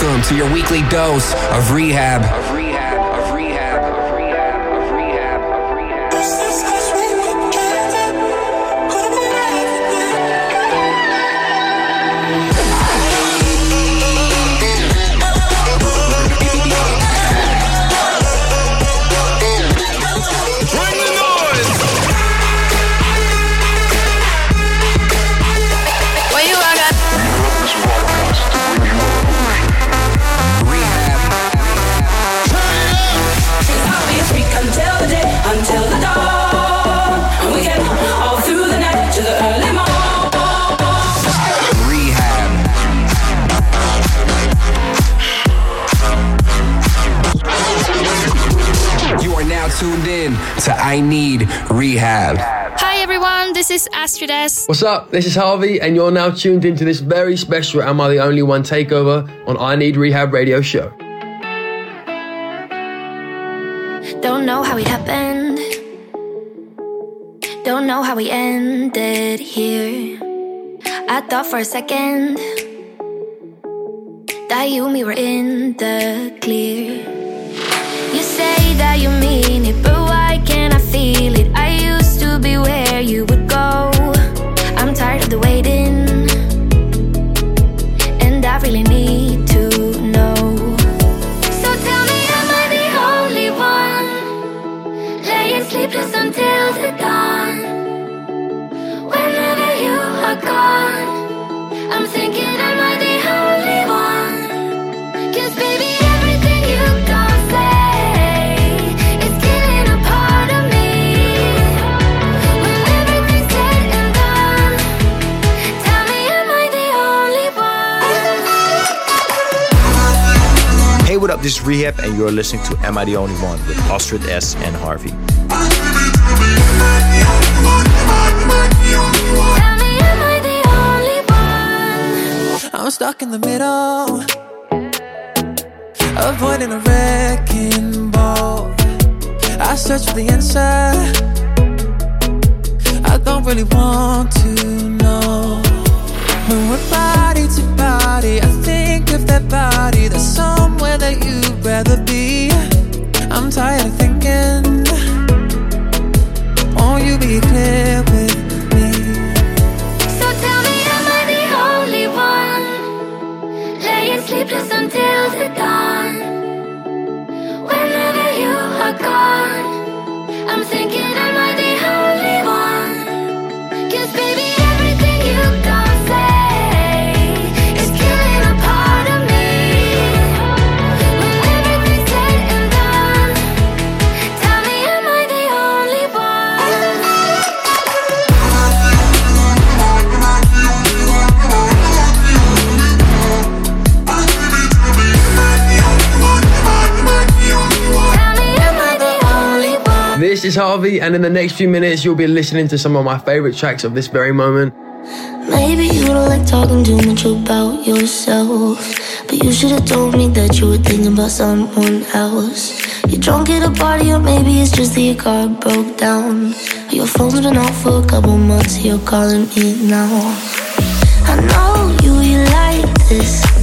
Welcome to your weekly dose of rehab. To I Need Rehab. Hi everyone, this is Astrid S. What's up? This is Harvey, and you're now tuned into this very special Am I the Only One takeover on I Need Rehab radio show. Don't know how it happened. Don't know how we ended here. I thought for a second that you and me were in the clear. You say that you mean it, but why you would what? This is Rehab, and you're listening to Am I the Only One with Astrid S. and Harvey. Tell me, am I the only one? I'm stuck in the middle, avoiding a wrecking ball. I search for the answer. I don't really want to know. When we're body to body, I think of that body. That's somewhere that you'd rather be. I'm tired of thinking. Won't you be clear with me? So tell me, am I the only one laying sleepless until the dawn? Is Harvey, and in the next few minutes, you'll be listening to some of my favorite tracks of this very moment. Maybe you don't like talking too much about yourself. But you should have told me that you were thinking about someone else. You're drunk at a party, or maybe it's just that your car broke down. Your phone's been off for a couple months, you're calling me now. I know you, you like this.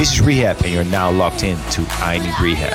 This is Rehab, and you're now locked in to I Need Rehab.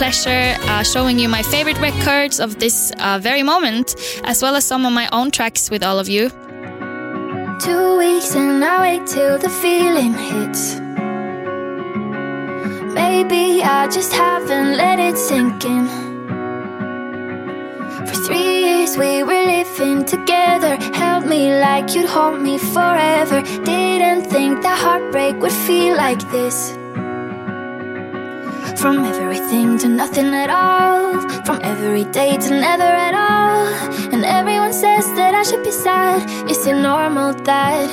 pleasure uh, showing you my favorite records of this uh, very moment, as well as some of my own tracks with all of you. Two weeks and I wait till the feeling hits. Maybe I just haven't let it sink in. For three years we were living together. Held me like you'd hold me forever. Didn't think that heartbreak would feel like this. From everything to nothing at all. From every day to never at all. And everyone says that I should be sad. Is it normal that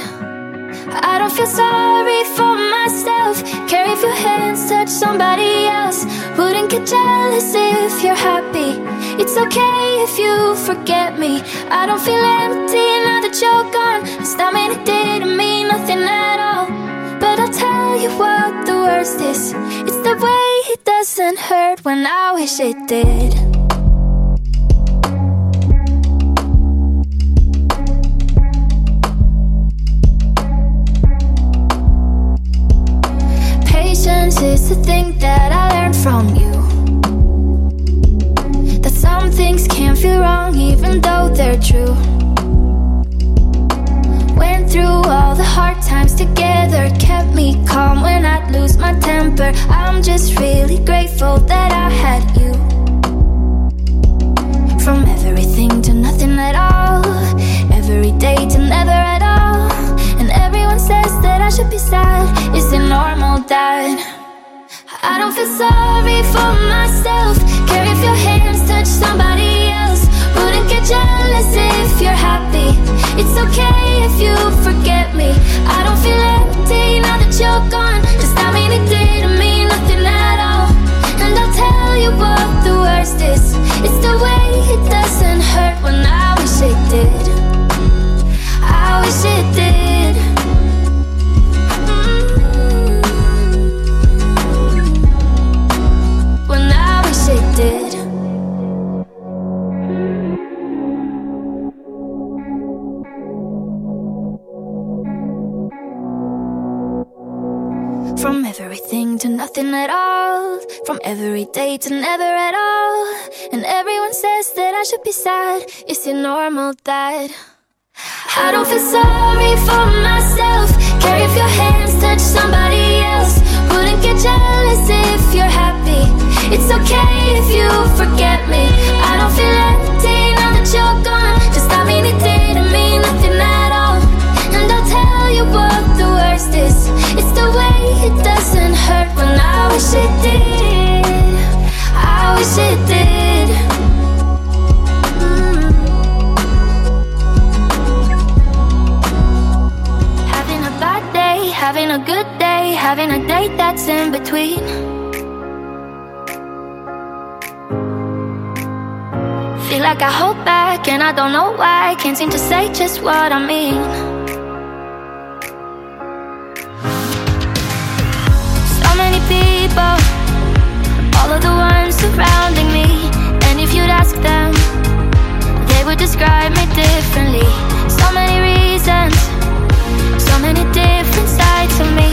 I don't feel sorry for myself? Care if your hands touch somebody else. Wouldn't get jealous if you're happy. It's okay if you forget me. I don't feel empty now that you're gone. That mean it didn't mean nothing at all. But I'll tell you what the worst is. It's the way it doesn't hurt when I wish it did. Patience is the thing that I learned from you. That some things can't feel wrong even though they're true. Went through all hard times together, kept me calm when I'd lose my temper. I'm just really grateful that I had you. From everything to nothing at all, every day to never at all. And everyone says that I should be sad. Is it normal that I don't feel sorry for myself? Care if your hands touch somebody else. Wouldn't get jealous if you're happy. It's okay if you forget me. I don't feel empty now that you're gone. Just I mean it didn't mean nothing at all. And I'll tell you what the worst is. It's the way it doesn't hurt when I wish it did. I wish it did. Nothing at all. From every day to never at all. And everyone says that I should be sad. Is it normal that I don't feel sorry for myself? Care if your hands touch somebody else. Wouldn't get jealous if you're happy. It's okay if you forget me. I don't feel empty now that you're gone. Just I mean it didn't mean nothing at all. And I'll tell you what the worst is. I wish it did. I wish it did. Having a bad day, having a good day, having a day that's in between. Feel like I hold back and I don't know why. Can't seem to say just what I mean. Describe me differently. So many reasons, so many different sides of me.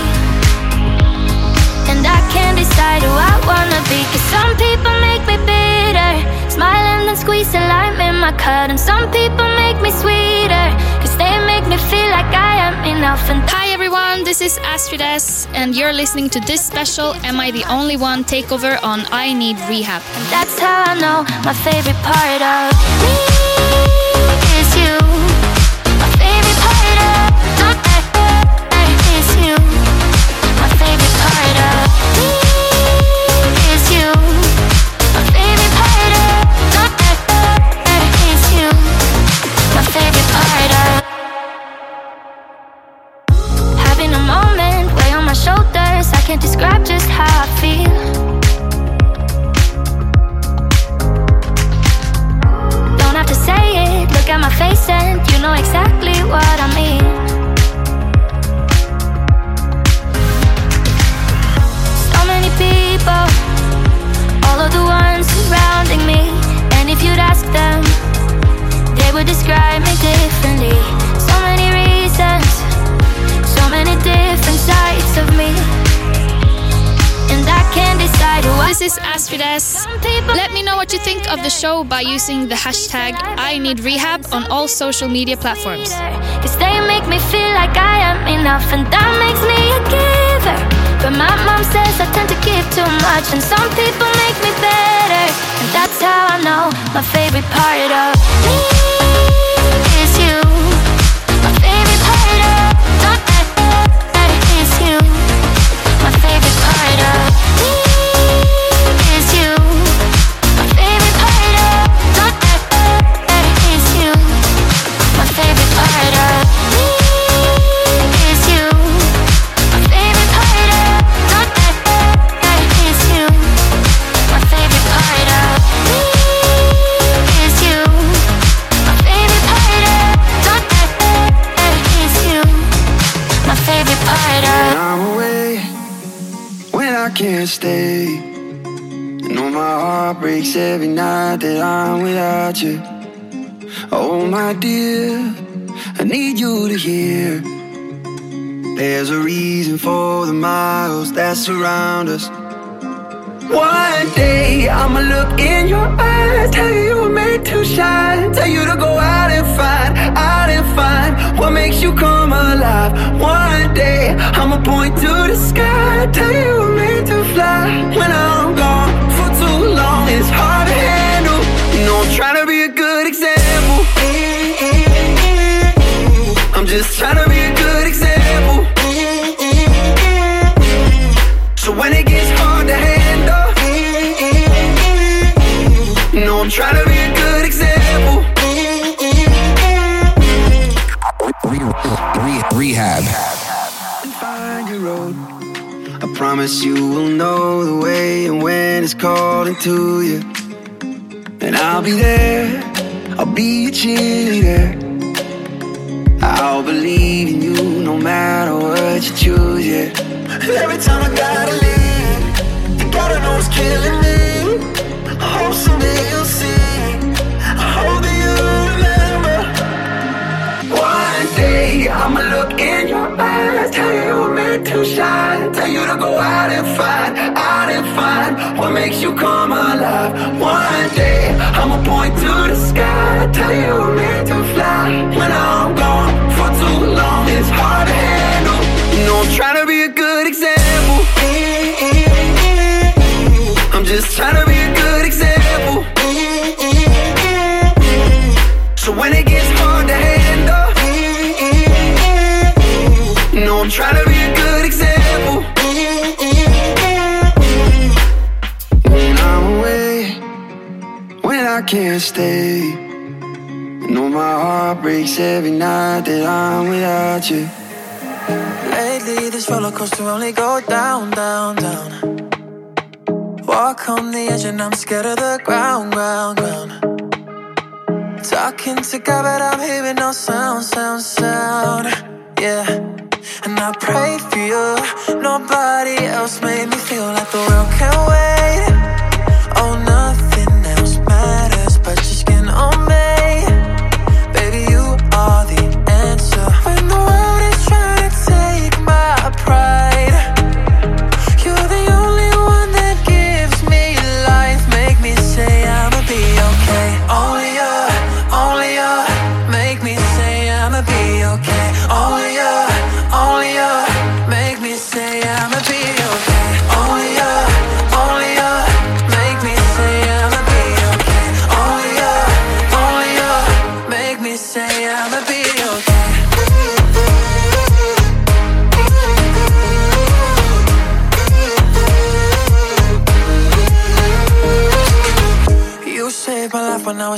And I can't decide who I wanna be. Cause some people make me bitter, smile and then squeeze a lime in my cut. And some people make me sweeter, cause they make me feel like I am enough. And Hi everyone, this is Astrid S, and you're listening to this special Am I the Only One takeover on I Need Rehab. That's how I know my favorite part of me by using the hashtag I Need Rehab on all social media platforms. Cause they make me feel like I am enough and that makes me a giver But my mom says I tend to give too much and some people make me better And that's how I know my favorite part of surround us. One day I'ma look in your eyes, tell you you were made to shine, tell you to go out and find, out and find what makes you come alive. One day I'ma point to the sky, tell you you were made to fly. When I'm gone for too long, it's hard to handle. You know I'm trying to be a good example. I'm just trying to Rehab. Find your road. I promise you will know the way and when it's calling to you. And I'll be there. I'll be your cheerleader. I'll believe in you no matter what you choose, yeah. And every time I gotta leave, you gotta know it's killing me. I hope someday you'll see. I'ma look in your eyes, tell you you were meant to shine, tell you to go out and find, out and find what makes you come alive. One day I'ma point to the sky, tell you you were meant to fly. When I'm gone for too long, it's hard to handle. You know I'm trying to be a good example. I'm just trying to be a good example. So when it gets hard to handle, I'm trying to be a good example. When I'm away, when I can't stay, I know my heart breaks every night that I'm without you. Lately, this roller coaster only go down, down, down. Walk on the edge and I'm scared of the ground, ground, ground. Talking to God, but I'm hearing no sound, sound, sound. Yeah. And I pray for you. Nobody else made me feel like the world can wait. Oh, nothing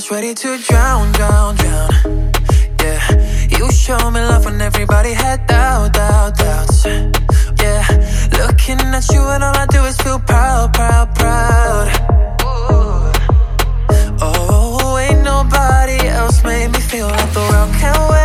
was ready to drown, drown, drown. Yeah, you showed me love when everybody had doubt, doubt, doubts. Yeah, looking at you and all I do is feel proud, proud, proud. Oh, ain't nobody else made me feel like the world can wait.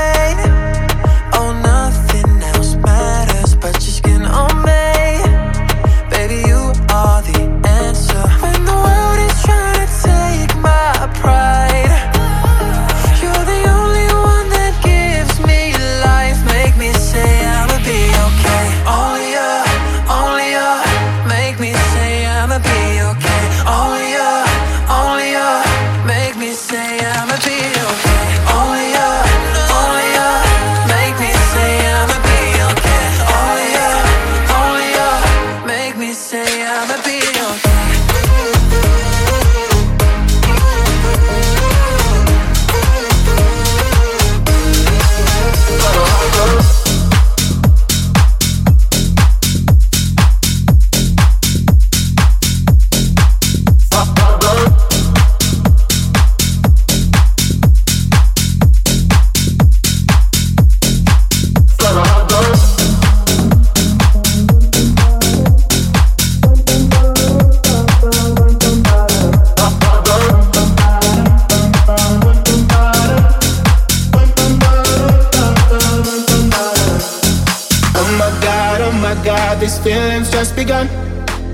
god, oh my god, these feelings just begun.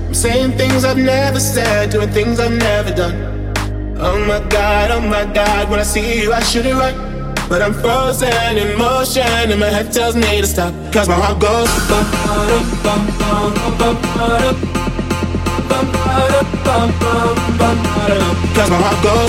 I'm saying things I've never said, doing things I've never done. Oh my god, oh my god, when I see you, I should've run. But I'm frozen in motion, and my head tells me to stop. Cause my heart goes Cause my heart goes.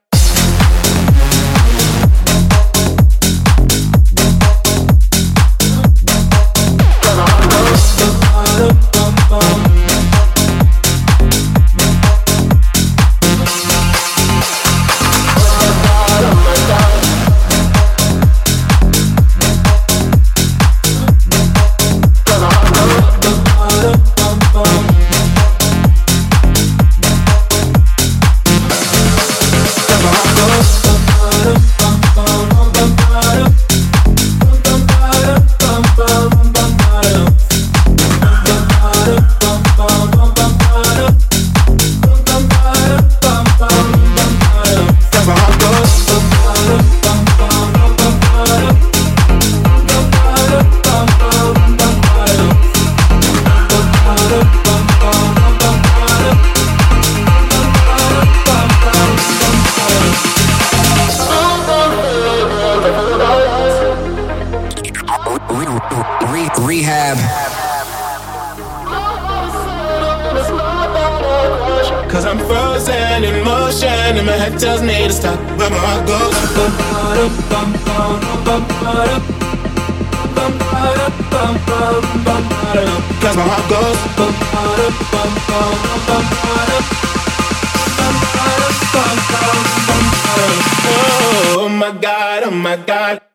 Cause my heart goes. Oh my god, oh my god.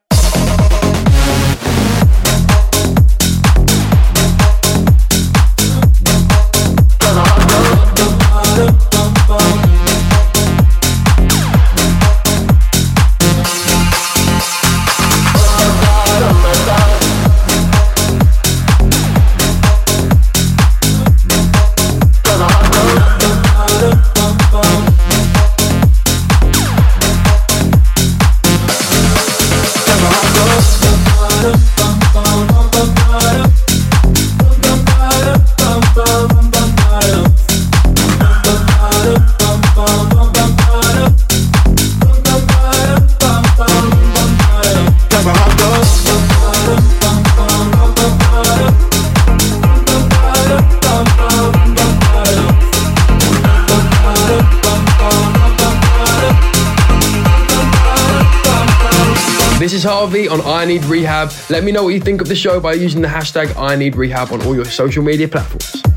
Harvey on I Need Rehab. Let me know what you think of the show by using the hashtag I Need Rehab on all your social media platforms.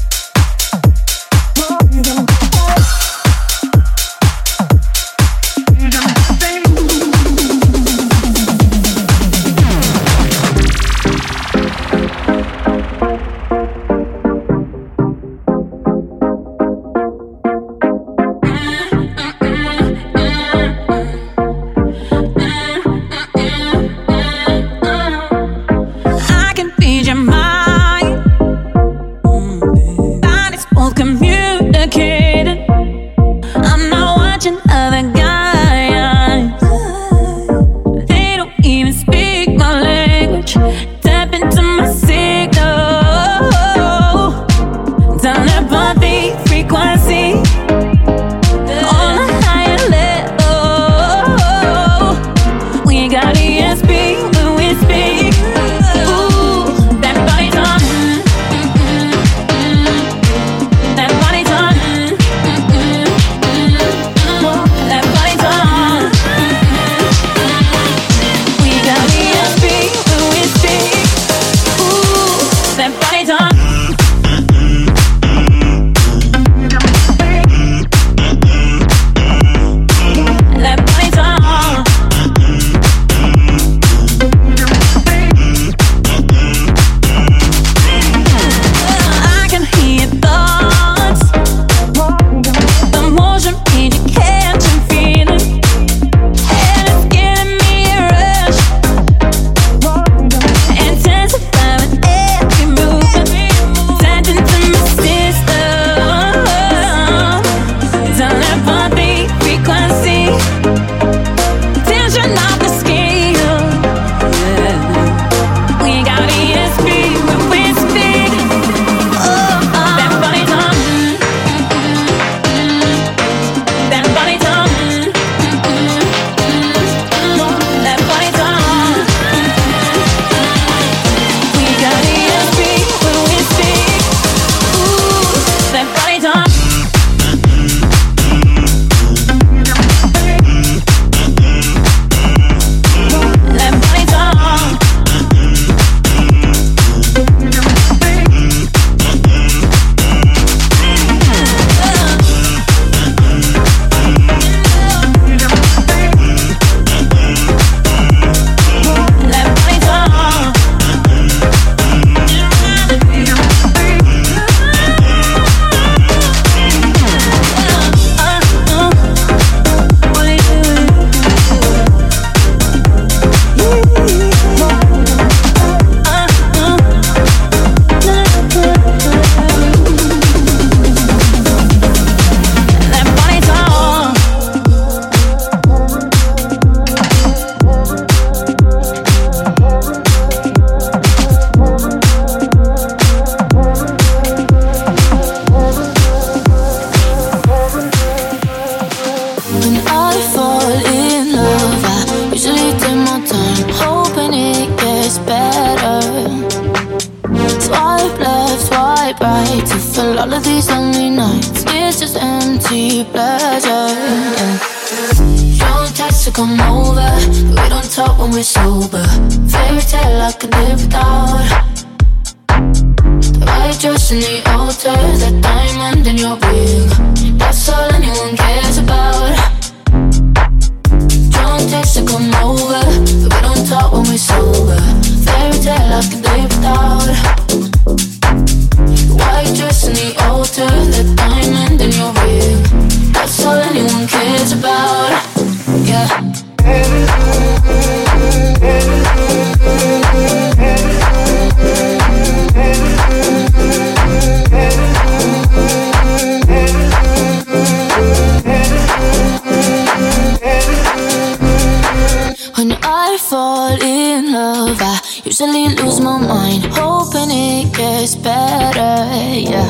I lose my mind, hoping it gets better. Yeah.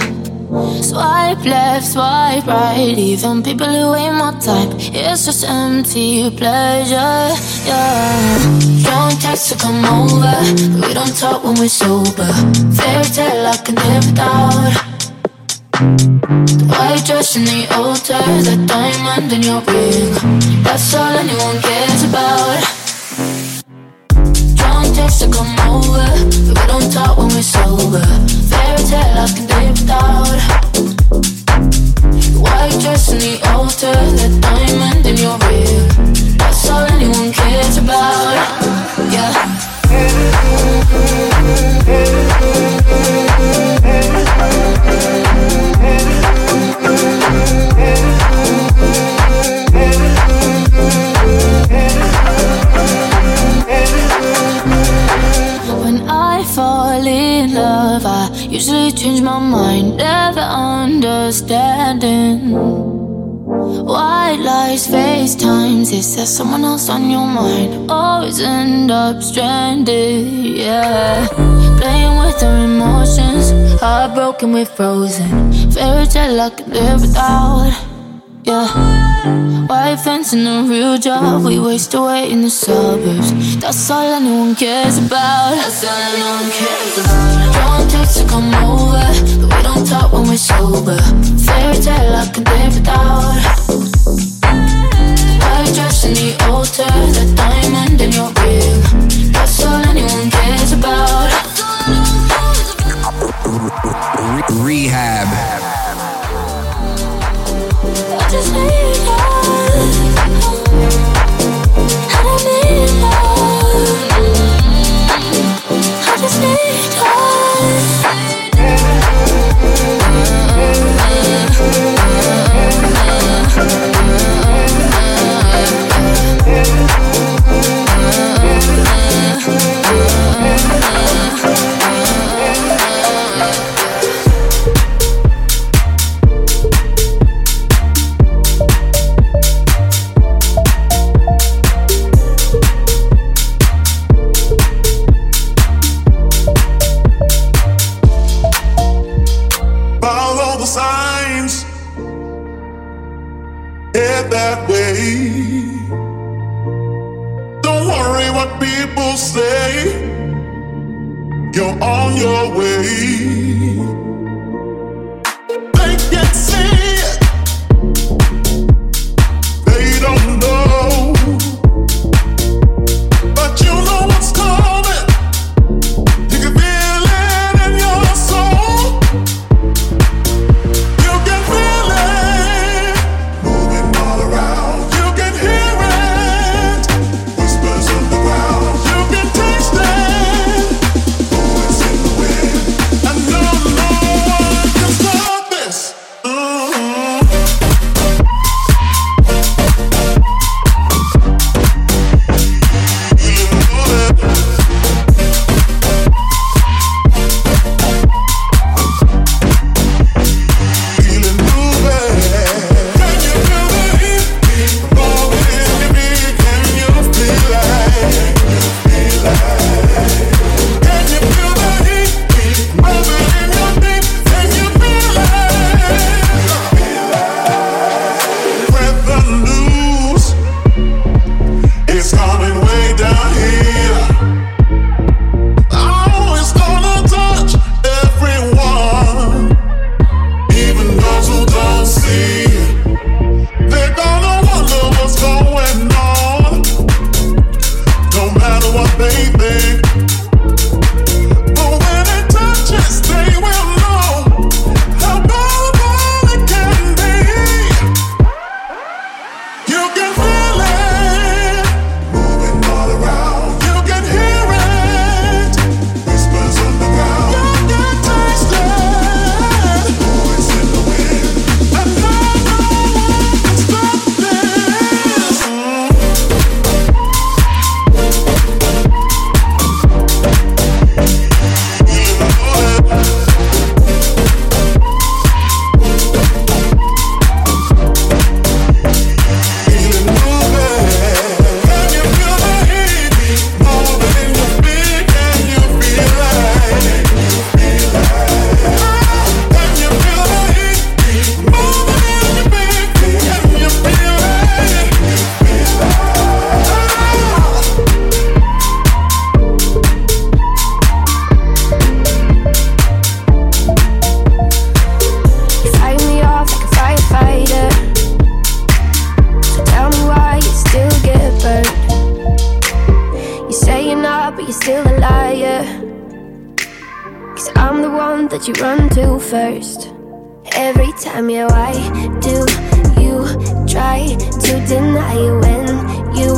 Swipe left, swipe right, even people who ain't my type. It's just empty pleasure. Yeah. Don't text to come over, we don't talk when we're sober. Fairy tale I can live without. White dress in the altar, the diamond in your ring. That's all anyone cares about. Don't to come over, we don't talk when we're sober. Fairy tale I can live without. White dress in the altar, the diamond in your ring. That's all anyone cares about. Yeah. Usually change my mind, never understanding. White lies, FaceTimes, is there someone else on your mind? Always end up stranded, yeah. Playing with our emotions, heartbroken, we're frozen. Fairy tale I could live without, yeah. White fence and a real job, we waste away in the suburbs. That's all anyone cares about. That's all anyone cares about. Don't text to come over, but we don't talk when we're sober. Fairy tale I can live without. White dress in the altar, the diamond in your ring. That's all anyone cares about. Rehab. I just one that you run to first. Every time, yeah, why do you try to deny it when you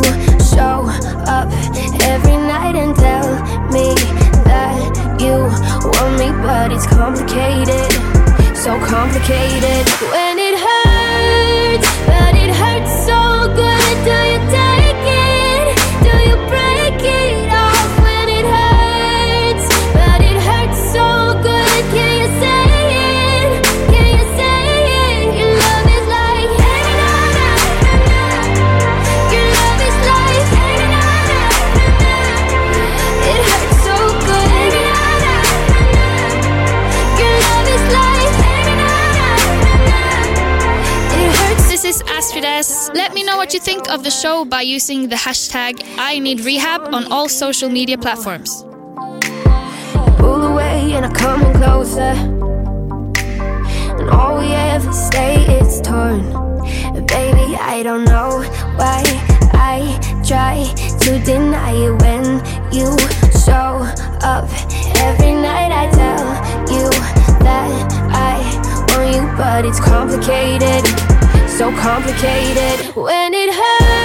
show up every night and tell me that you want me? But it's complicated, so complicated when it hurts, but This is Astrid S. Let me know what you think of the show by using the hashtag I need rehab on all social media platforms. pull away and I'm coming closer. And all we ever stay is torn. Baby, I don't know why I try to deny it when you show up. Every night I tell you that I want you, but it's complicated. So complicated. When it hurts,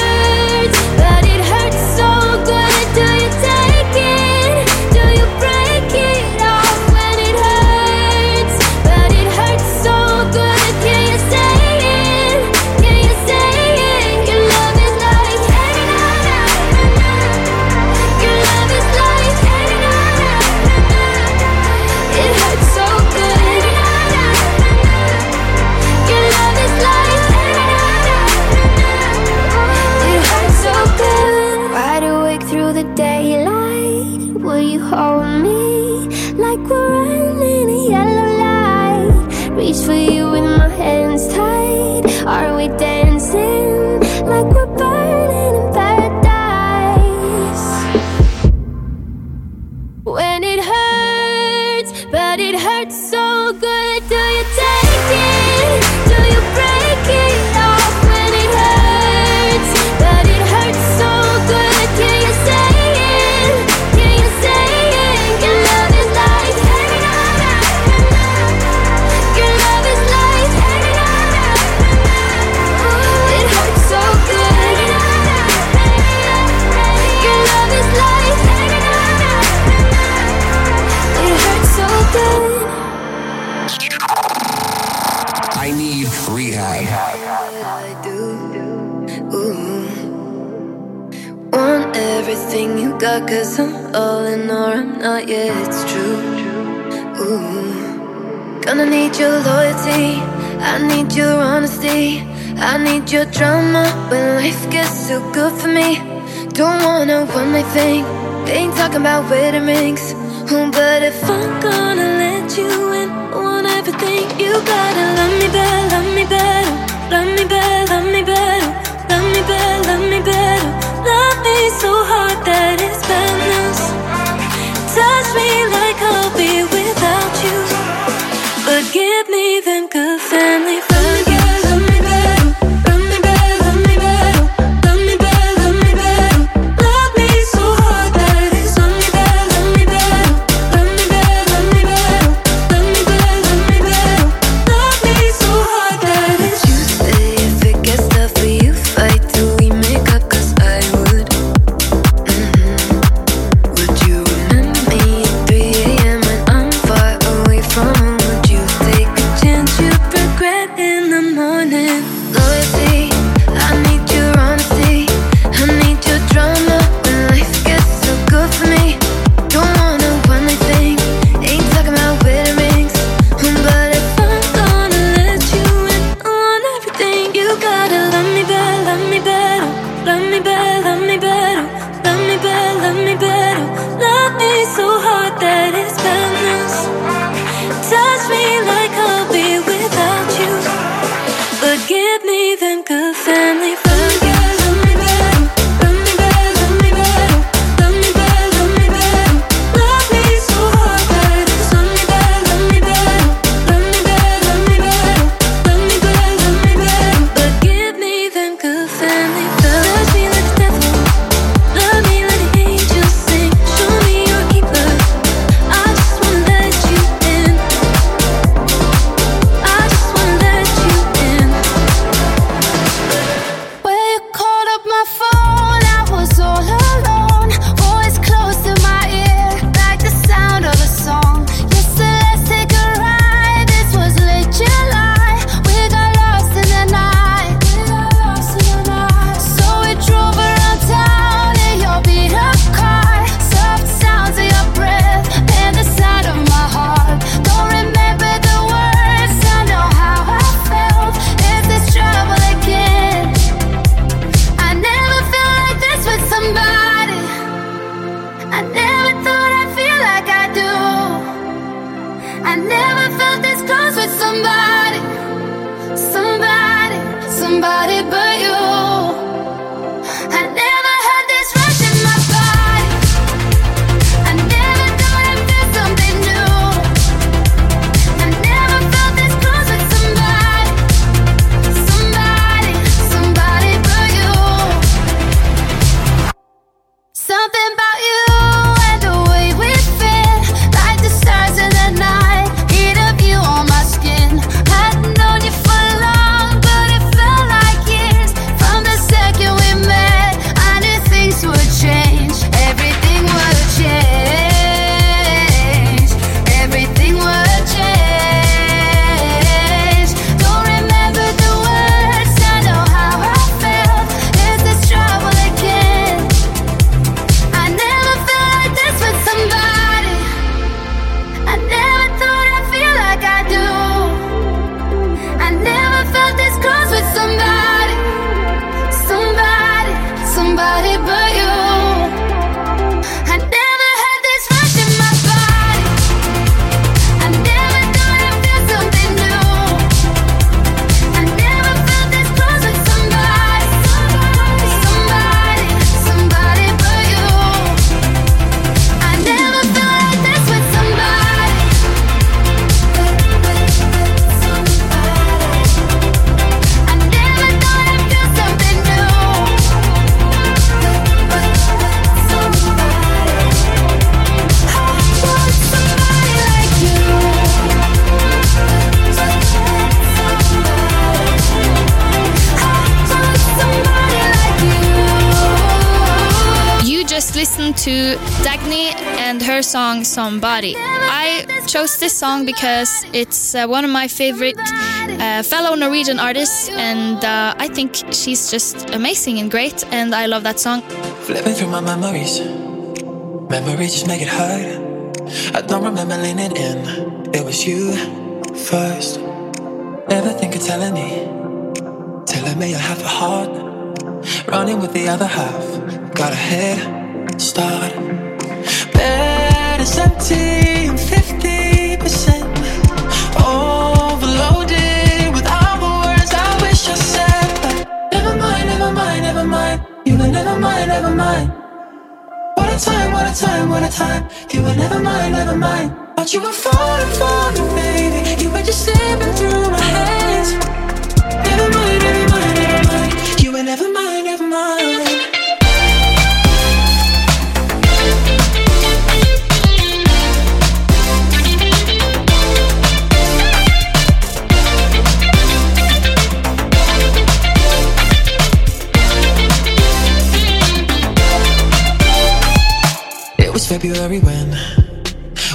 your loyalty, I need your honesty, I need your drama when life gets too good for me. Don't wanna one night thing, they ain't talking about wedding rings. Ooh, but if I'm gonna let you in, I want everything you gotta love me better, love me better, love me better, love me better, love me better, love me better, love me so hard that it's madness. Touch me like I'll be without you, them to Dagny and her song Somebody. I chose this song because it's uh, one of my favorite uh, fellow Norwegian artists, and uh, I think she's just amazing and great, and I love that song. Flipping through my memories. Memories just make it hard. I don't remember leaning in. It was you first. Never think of telling me. Telling me I have a heart. Running with the other half. Got a head start. Bed is empty and 50% overloaded the words I wish I said. Never mind, never mind, never mind. You were never mind, never mind. What a time, what a time, what a time. You were never mind, never mind. But you were falling for me, baby. You were just slipping through my hands. Never mind, never mind, never mind. You were never mind, never mind. February when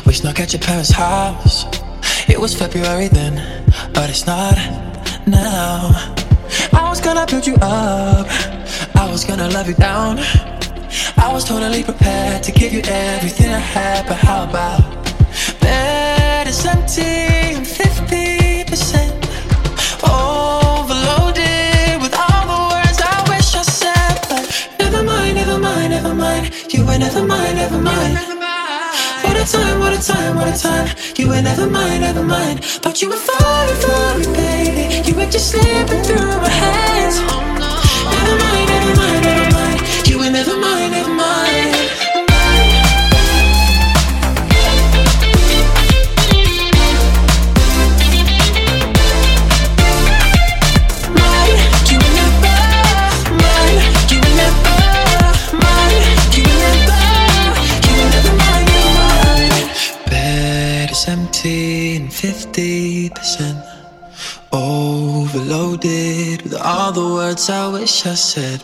we snuck at your parents' house. It was February then, but it's not now. I was gonna build you up, I was gonna love you down. I was totally prepared to give you everything I had, but how about bed is empty time. You were never mine, never mind. But you were for me, baby. You were just slipping through my hands. I wish I said,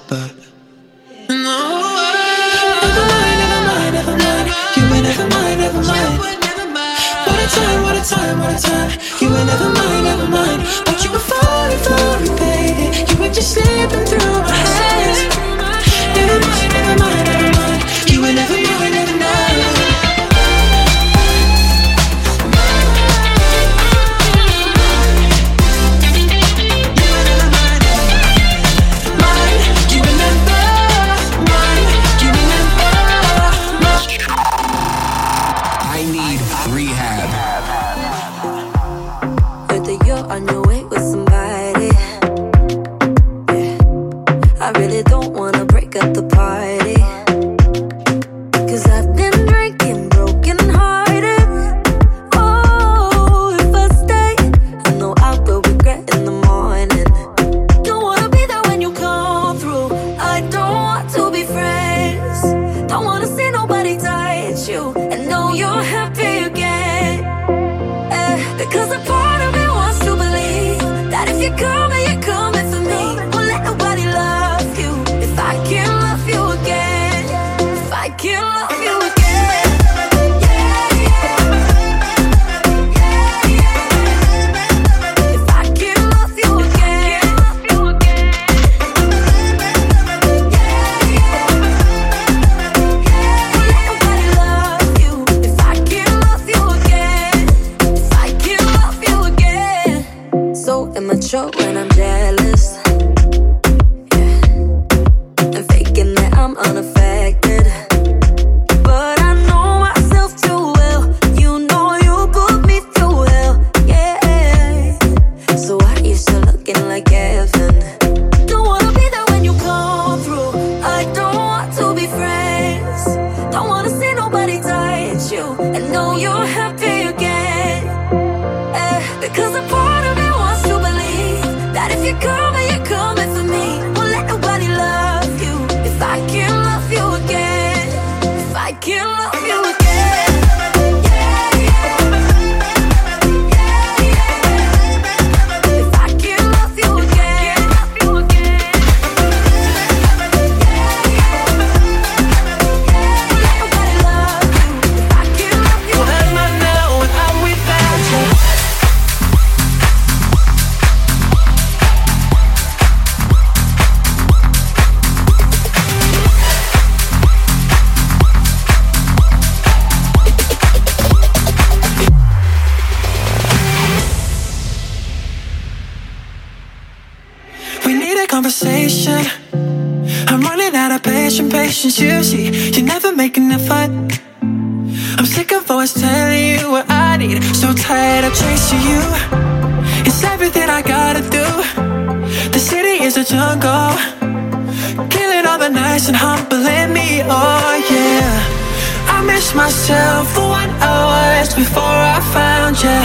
you go. Out of patience, patience. You see, you never make an effort. I'm sick of always telling you what I need. So tired of chasing you. It's everything I gotta do. The city is a jungle. Killing all the nice and humbling me. Oh yeah. I miss myself for what I was before I found you.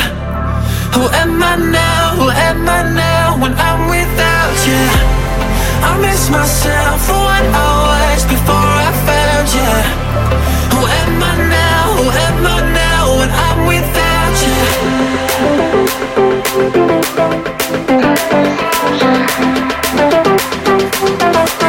Who am I now? Who am I now when I'm without you? I miss myself for what I was before I found you. Who am I now? Who am I now when I'm without you? When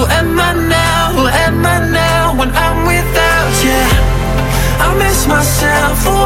Who am I now? Who am I now when I'm without you? I miss myself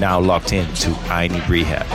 now locked in to I Need Rehab.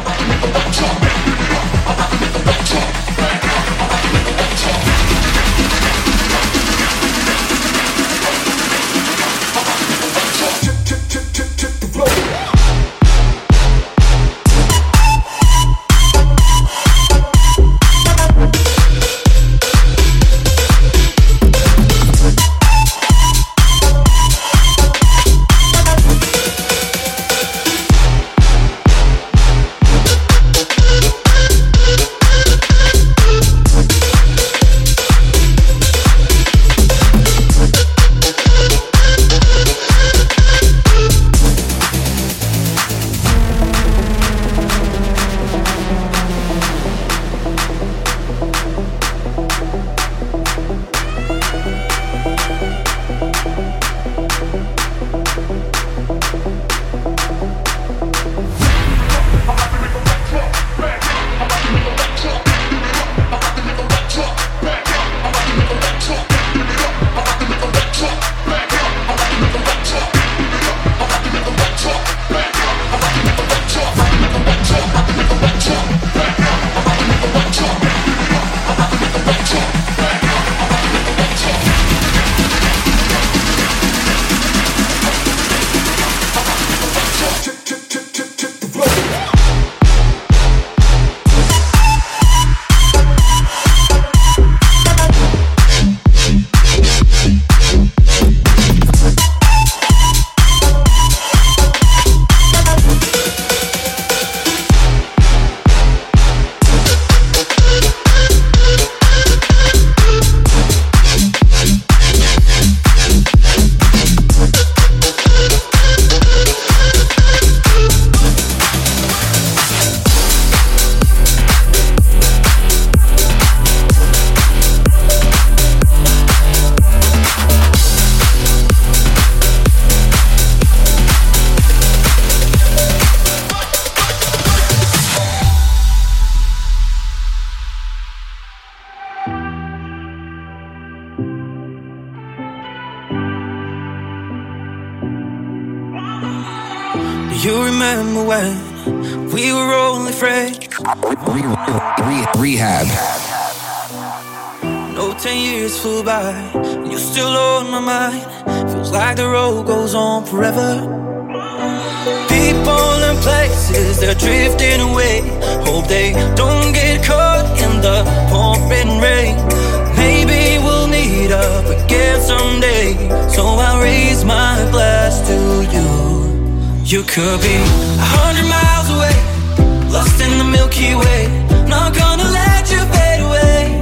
Remember when we were only friends? Re- re- rehab. No, ten years flew by, and you're still on my mind. Feels like the road goes on forever. People and places, they're drifting away. Hope they don't get caught in the pouring rain. Maybe we'll meet up again someday. So I raise my glass to you. You could be a hundred miles away, lost in the Milky Way. Not gonna let you fade away.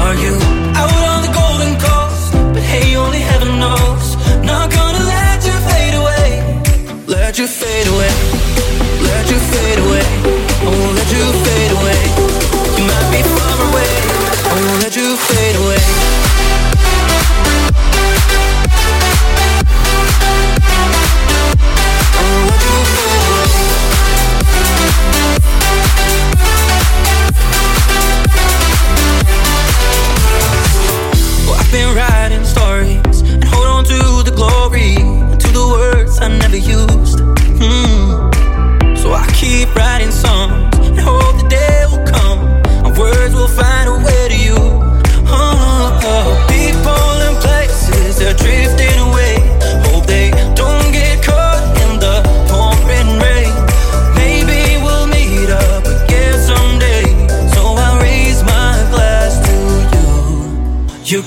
Are you out on the golden coast? But hey, only heaven knows. Not gonna let you fade away. Let you fade away. Let you fade away. Oh, let you fade away. You might be far away. Oh, let you fade away.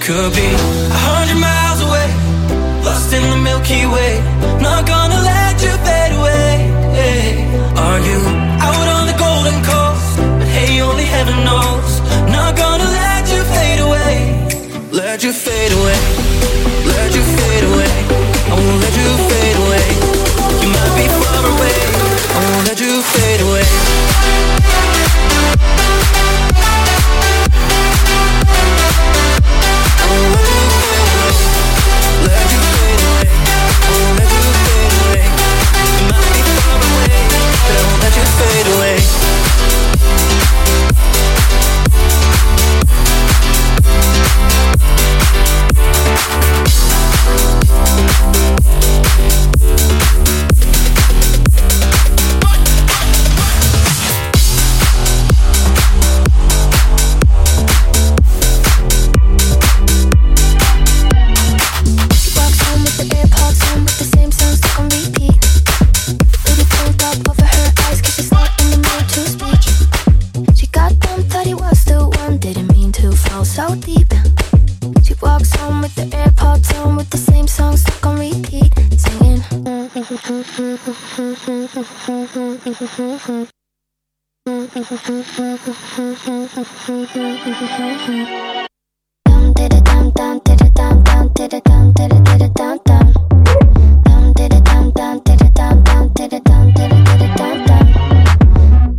Could be a hundred miles away, lost in the Milky Way. Not gonna let you fade away. Are you out on the golden coast? But hey, only heaven knows. Not gonna let you fade away. Let you fade away. Let you fade away.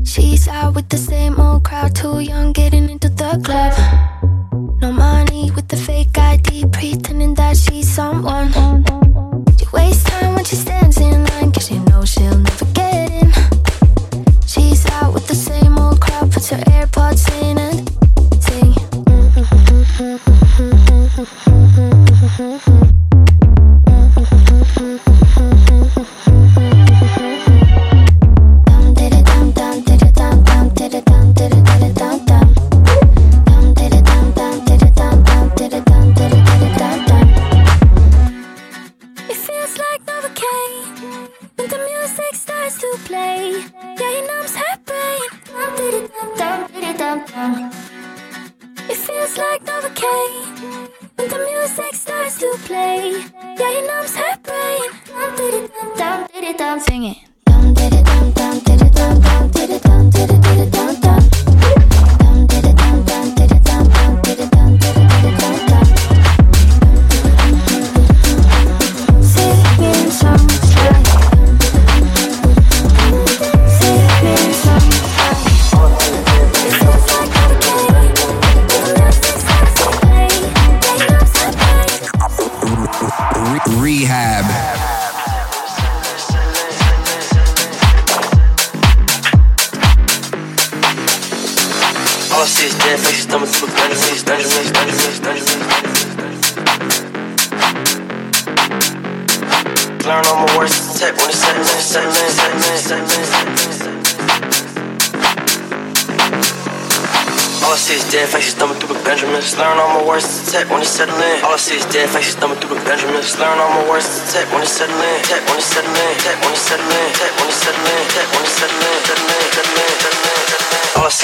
She's out with the same old crowd, too young, getting into the club. No money with the fake ID, pretending that she's someone.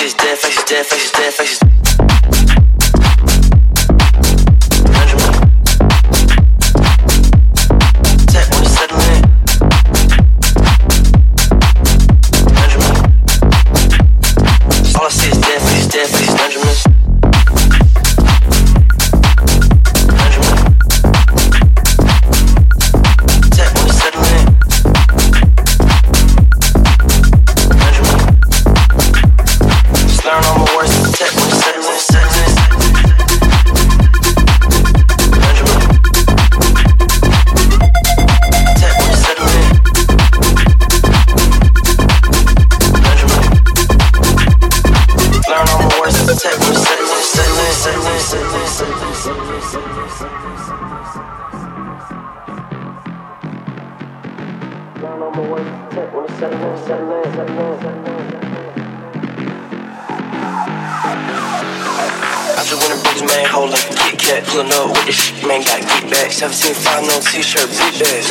Is dead faces, dead faces, dead faces. All I see is dead faces, dead faces.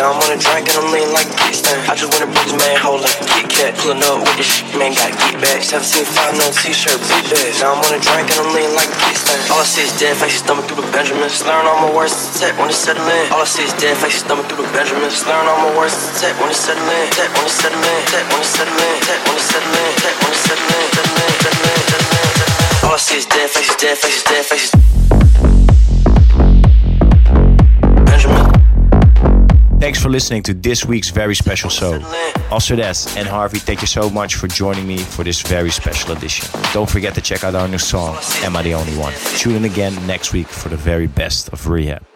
Now I'm on a drink and I'm lean like a I just wanna bring this man holding Kit Kat, pulling up with this shit, man, gotta get back 17 5 no t-shirt, big bag Now I'm on a drink and I'm lean like a All I see is dead faces thumbing through the Benjamins. Learn all my words tech when it's settling. In All I see is dead faces thumbing through the Benjamins. Learn all my words tech when it's settling. In Tech when it's settling. In Tech when it's settling. In Tech when it's settling. In Tech when it's settling. In Settling in, in All I see is dead faces, dead faces, dead faces Thanks for listening to this week's very special show. Oscar S and Harvey, thank you so much for joining me for this very special edition. Don't forget to check out our new song, Am I the Only One? Tune in again next week for the very best of Rehab.